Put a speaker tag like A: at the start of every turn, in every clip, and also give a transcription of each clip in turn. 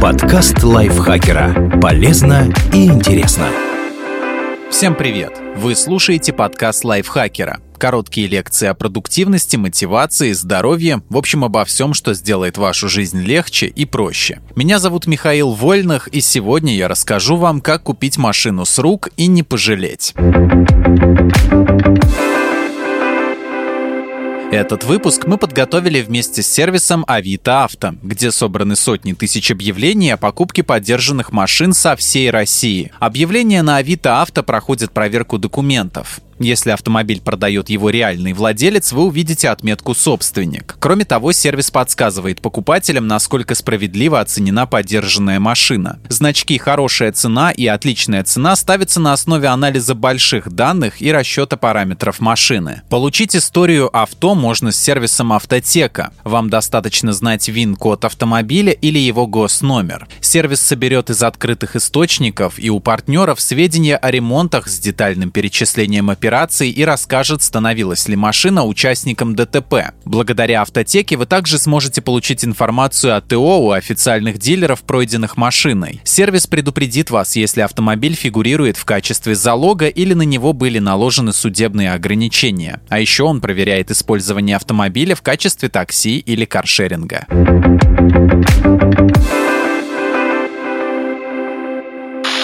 A: Подкаст лайфхакера. Полезно и интересно.
B: Всем привет! Вы слушаете подкаст лайфхакера. Короткие лекции о продуктивности, мотивации, здоровье, в общем, обо всем, что сделает вашу жизнь легче и проще. Меня зовут Михаил Вольных, и сегодня я расскажу вам, как купить машину с рук и не пожалеть. Этот выпуск мы подготовили вместе с сервисом Авито Авто, где собраны сотни тысяч объявлений о покупке поддержанных машин со всей России. Объявления на Авито Авто проходят проверку документов. Если автомобиль продает его реальный владелец, вы увидите отметку «собственник». Кроме того, сервис подсказывает покупателям, насколько справедливо оценена поддержанная машина. Значки «хорошая цена» и «отличная цена» ставятся на основе анализа больших данных и расчета параметров машины. Получить историю авто можно с сервисом «Автотека». Вам достаточно знать ВИН-код автомобиля или его госномер. Сервис соберет из открытых источников и у партнеров сведения о ремонтах с детальным перечислением операций операции и расскажет, становилась ли машина участником ДТП. Благодаря автотеке вы также сможете получить информацию о ТО у официальных дилеров, пройденных машиной. Сервис предупредит вас, если автомобиль фигурирует в качестве залога или на него были наложены судебные ограничения. А еще он проверяет использование автомобиля в качестве такси или каршеринга.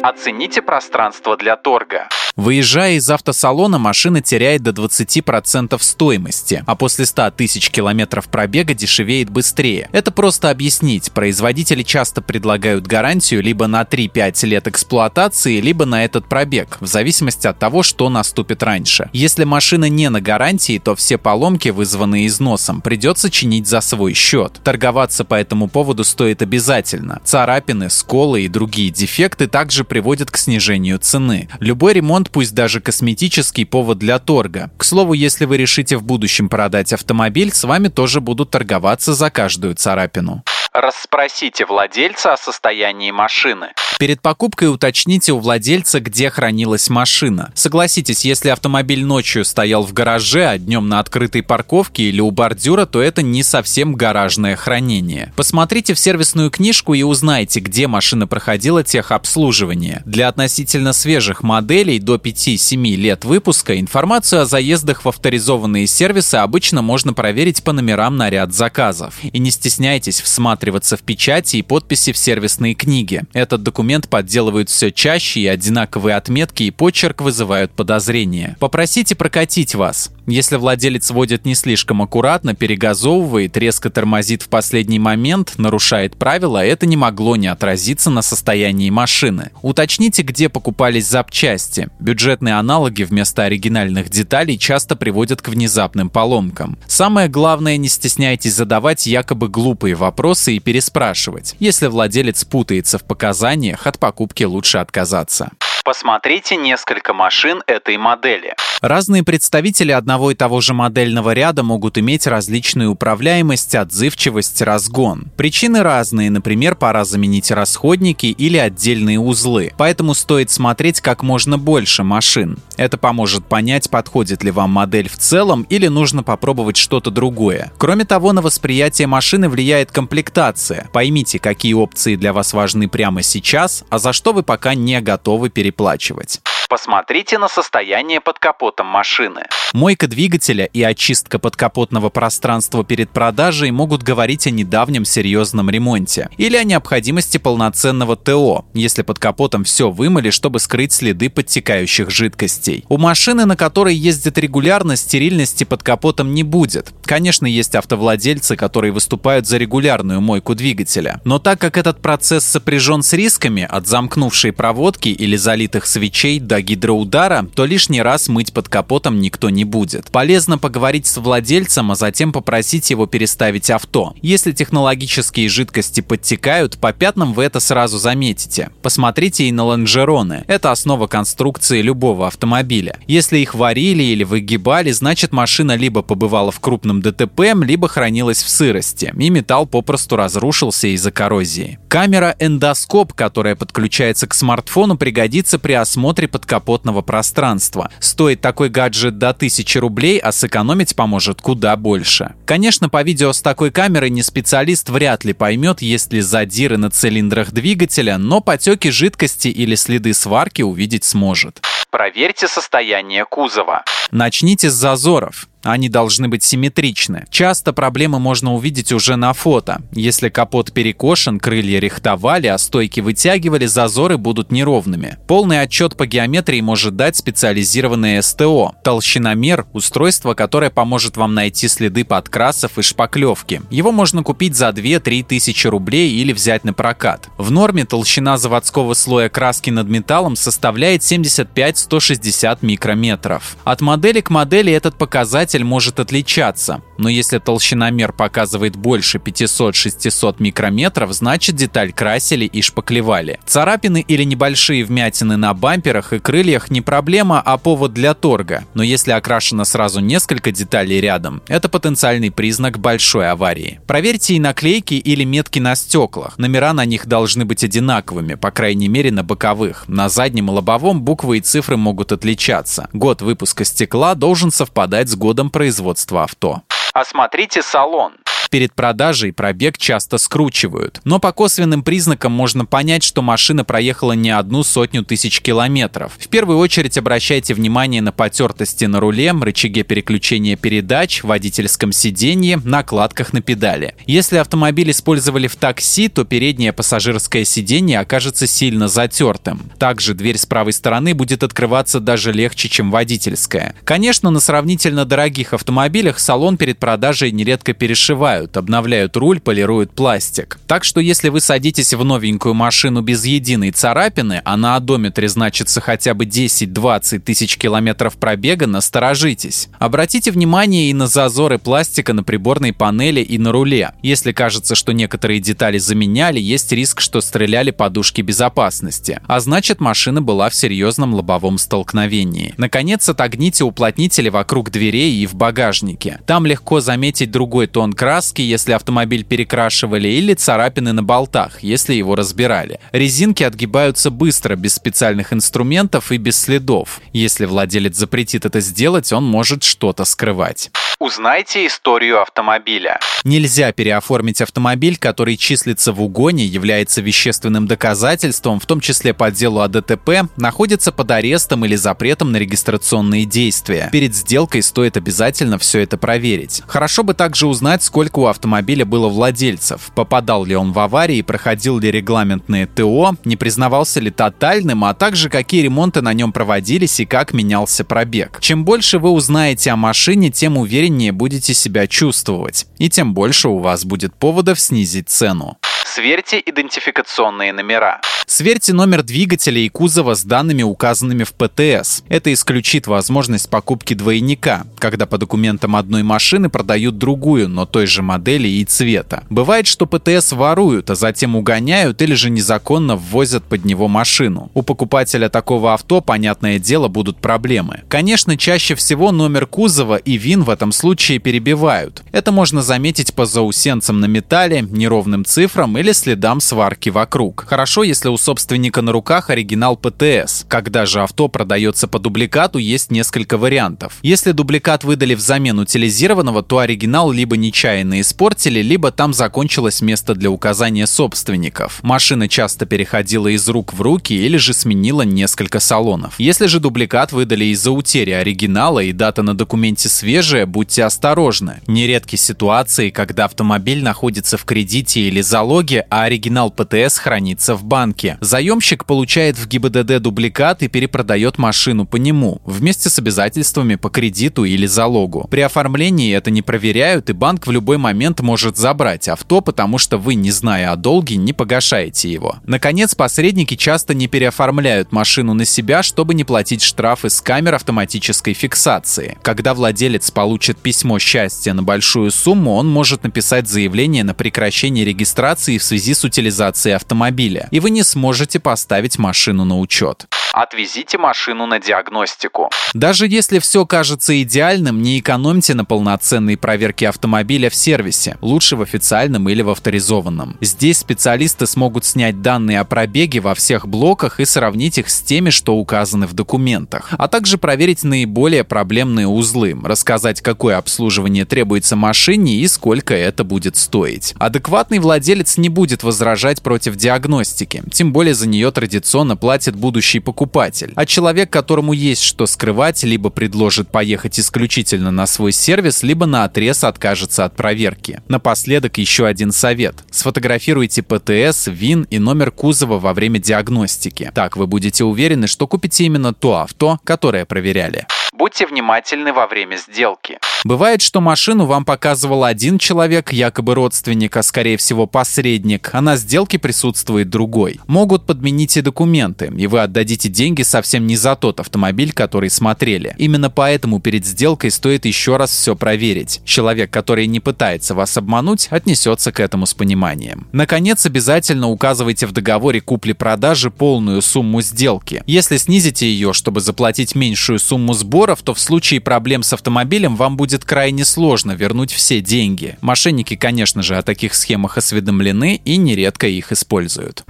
B: Оцените пространство для торга. Выезжая из автосалона, машина теряет до 20% стоимости, а после 100 тысяч километров пробега дешевеет быстрее. Это просто объяснить. Производители часто предлагают гарантию либо на 3-5 лет эксплуатации, либо на этот пробег, в зависимости от того, что наступит раньше. Если машина не на гарантии, то все поломки, вызванные износом, придется чинить за свой счет. Торговаться по этому поводу стоит обязательно. Царапины, сколы и другие дефекты также приводят к снижению цены. Любой ремонт, пусть даже косметический, повод для торга. К слову, если вы решите в будущем продать автомобиль, с вами тоже будут торговаться за каждую царапину. Расспросите владельца о состоянии машины. Перед покупкой уточните у владельца, где хранилась машина. Согласитесь, если автомобиль ночью стоял в гараже, а днем на открытой парковке или у бордюра, то это не совсем гаражное хранение. Посмотрите в сервисную книжку и узнайте, где машина проходила техобслуживание. Для относительно свежих моделей до 5-7 лет выпуска информацию о заездах в авторизованные сервисы обычно можно проверить по номерам на ряд заказов. И не стесняйтесь всматриваться в печати и подписи в сервисные книги. Этот документ подделывают все чаще, и одинаковые отметки и почерк вызывают подозрения. Попросите прокатить вас. Если владелец водит не слишком аккуратно, перегазовывает, резко тормозит в последний момент, нарушает правила, это не могло не отразиться на состоянии машины. Уточните, где покупались запчасти. Бюджетные аналоги вместо оригинальных деталей часто приводят к внезапным поломкам. Самое главное, не стесняйтесь задавать якобы глупые вопросы и переспрашивать. Если владелец путается в показаниях, от покупки лучше отказаться. Посмотрите несколько машин этой модели. Разные представители одного и того же модельного ряда могут иметь различную управляемость, отзывчивость, разгон. Причины разные, например, пора заменить расходники или отдельные узлы. Поэтому стоит смотреть как можно больше машин. Это поможет понять, подходит ли вам модель в целом или нужно попробовать что-то другое. Кроме того, на восприятие машины влияет комплектация. Поймите, какие опции для вас важны прямо сейчас, а за что вы пока не готовы переплатить переплачивать. Посмотрите на состояние под капотом машины. Мойка двигателя и очистка подкапотного пространства перед продажей могут говорить о недавнем серьезном ремонте или о необходимости полноценного ТО, если под капотом все вымыли, чтобы скрыть следы подтекающих жидкостей. У машины, на которой ездит регулярно, стерильности под капотом не будет. Конечно, есть автовладельцы, которые выступают за регулярную мойку двигателя. Но так как этот процесс сопряжен с рисками от замкнувшей проводки или залитых свечей до гидроудара, то лишний раз мыть под капотом никто не будет. Полезно поговорить с владельцем, а затем попросить его переставить авто. Если технологические жидкости подтекают, по пятнам вы это сразу заметите. Посмотрите и на лонжероны. Это основа конструкции любого автомобиля. Если их варили или выгибали, значит машина либо побывала в крупном ДТП, либо хранилась в сырости, и металл попросту разрушился из-за коррозии. Камера эндоскоп, которая подключается к смартфону, пригодится при осмотре под подкапотного пространства. Стоит такой гаджет до 1000 рублей, а сэкономить поможет куда больше. Конечно, по видео с такой камерой не специалист вряд ли поймет, есть ли задиры на цилиндрах двигателя, но потеки жидкости или следы сварки увидеть сможет.
C: Проверьте состояние кузова.
B: Начните с зазоров. Они должны быть симметричны. Часто проблемы можно увидеть уже на фото. Если капот перекошен, крылья рихтовали, а стойки вытягивали, зазоры будут неровными. Полный отчет по геометрии может дать специализированное СТО. Толщиномер – устройство, которое поможет вам найти следы подкрасов и шпаклевки. Его можно купить за 2-3 тысячи рублей или взять на прокат. В норме толщина заводского слоя краски над металлом составляет 75-160 микрометров. От модели к модели этот показатель показатель может отличаться, но если толщиномер показывает больше 500-600 микрометров, значит деталь красили и шпаклевали. Царапины или небольшие вмятины на бамперах и крыльях не проблема, а повод для торга. Но если окрашено сразу несколько деталей рядом, это потенциальный признак большой аварии. Проверьте и наклейки или метки на стеклах. Номера на них должны быть одинаковыми, по крайней мере на боковых. На заднем и лобовом буквы и цифры могут отличаться. Год выпуска стекла должен совпадать с годом производства авто.
C: Осмотрите салон.
B: Перед продажей пробег часто скручивают. Но по косвенным признакам можно понять, что машина проехала не одну сотню тысяч километров. В первую очередь обращайте внимание на потертости на руле, рычаге переключения передач, водительском сиденье, накладках на педали. Если автомобиль использовали в такси, то переднее пассажирское сиденье окажется сильно затертым. Также дверь с правой стороны будет открываться даже легче, чем водительская. Конечно, на сравнительно дорогих автомобилях салон перед продажей нередко перешивают, меняют, обновляют руль, полируют пластик. Так что если вы садитесь в новенькую машину без единой царапины, а на одометре значится хотя бы 10-20 тысяч километров пробега, насторожитесь. Обратите внимание и на зазоры пластика на приборной панели и на руле. Если кажется, что некоторые детали заменяли, есть риск, что стреляли подушки безопасности. А значит, машина была в серьезном лобовом столкновении. Наконец, отогните уплотнители вокруг дверей и в багажнике. Там легко заметить другой тон краски, краски, если автомобиль перекрашивали, или царапины на болтах, если его разбирали. Резинки отгибаются быстро, без специальных инструментов и без следов. Если владелец запретит это сделать, он может что-то скрывать.
C: Узнайте историю автомобиля.
B: Нельзя переоформить автомобиль, который числится в угоне, является вещественным доказательством, в том числе по делу о ДТП, находится под арестом или запретом на регистрационные действия. Перед сделкой стоит обязательно все это проверить. Хорошо бы также узнать, сколько у автомобиля было владельцев, попадал ли он в аварии, проходил ли регламентные ТО, не признавался ли тотальным, а также какие ремонты на нем проводились и как менялся пробег. Чем больше вы узнаете о машине, тем увереннее будете себя чувствовать, и тем больше у вас будет поводов снизить цену.
C: Сверьте идентификационные номера.
B: Сверьте номер двигателя и кузова с данными, указанными в ПТС. Это исключит возможность покупки двойника, когда по документам одной машины продают другую, но той же модели и цвета. Бывает, что ПТС воруют, а затем угоняют или же незаконно ввозят под него машину. У покупателя такого авто, понятное дело, будут проблемы. Конечно, чаще всего номер кузова и ВИН в этом случае перебивают. Это можно заметить по заусенцам на металле, неровным цифрам или следам сварки вокруг. Хорошо, если у собственника на руках оригинал ПТС. Когда же авто продается по дубликату, есть несколько вариантов. Если дубликат выдали взамен утилизированного, то оригинал либо нечаянно испортили, либо там закончилось место для указания собственников. Машина часто переходила из рук в руки или же сменила несколько салонов. Если же дубликат выдали из-за утери оригинала и дата на документе свежая, будьте осторожны. Нередки ситуации, когда автомобиль находится в кредите или залоге, а оригинал ПТС хранится в банке. Заемщик получает в ГИБДД дубликат и перепродает машину по нему, вместе с обязательствами по кредиту или залогу. При оформлении это не проверяют, и банк в любой момент может забрать авто, потому что вы, не зная о долге, не погашаете его. Наконец, посредники часто не переоформляют машину на себя, чтобы не платить штрафы с камер автоматической фиксации. Когда владелец получит письмо счастья на большую сумму, он может написать заявление на прекращение регистрации в связи с утилизацией автомобиля. И вы не сможете поставить машину на учет.
C: Отвезите машину на диагностику.
B: Даже если все кажется идеальным, не экономьте на полноценной проверке автомобиля в сервисе, лучше в официальном или в авторизованном. Здесь специалисты смогут снять данные о пробеге во всех блоках и сравнить их с теми, что указаны в документах, а также проверить наиболее проблемные узлы, рассказать, какое обслуживание требуется машине и сколько это будет стоить. Адекватный владелец не будет возражать против диагностики, тем более за нее традиционно платит будущий покупатель. А человек, которому есть что скрывать, либо предложит поехать исключительно на свой сервис, либо на отрез откажется от проверки. Напоследок еще один совет. Сфотографируйте ПТС, ВИН и номер кузова во время диагностики. Так вы будете уверены, что купите именно то авто, которое проверяли.
C: Будьте внимательны во время сделки.
B: Бывает, что машину вам показывал один человек, якобы родственник, а скорее всего посредник, а на сделке присутствует другой. Могут подменить и документы, и вы отдадите деньги совсем не за тот автомобиль, который смотрели. Именно поэтому перед сделкой стоит еще раз все проверить. Человек, который не пытается вас обмануть, отнесется к этому с пониманием. Наконец, обязательно указывайте в договоре купли-продажи полную сумму сделки. Если снизите ее, чтобы заплатить меньшую сумму сборов, то в случае проблем с автомобилем вам будет будет крайне сложно вернуть все деньги. Мошенники, конечно же, о таких схемах осведомлены и нередко их используют.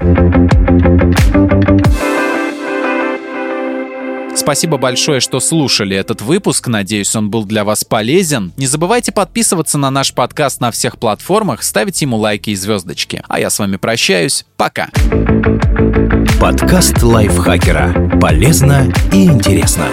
B: Спасибо большое, что слушали этот выпуск. Надеюсь, он был для вас полезен. Не забывайте подписываться на наш подкаст на всех платформах, ставить ему лайки и звездочки. А я с вами прощаюсь. Пока.
A: Подкаст лайфхакера. Полезно и интересно.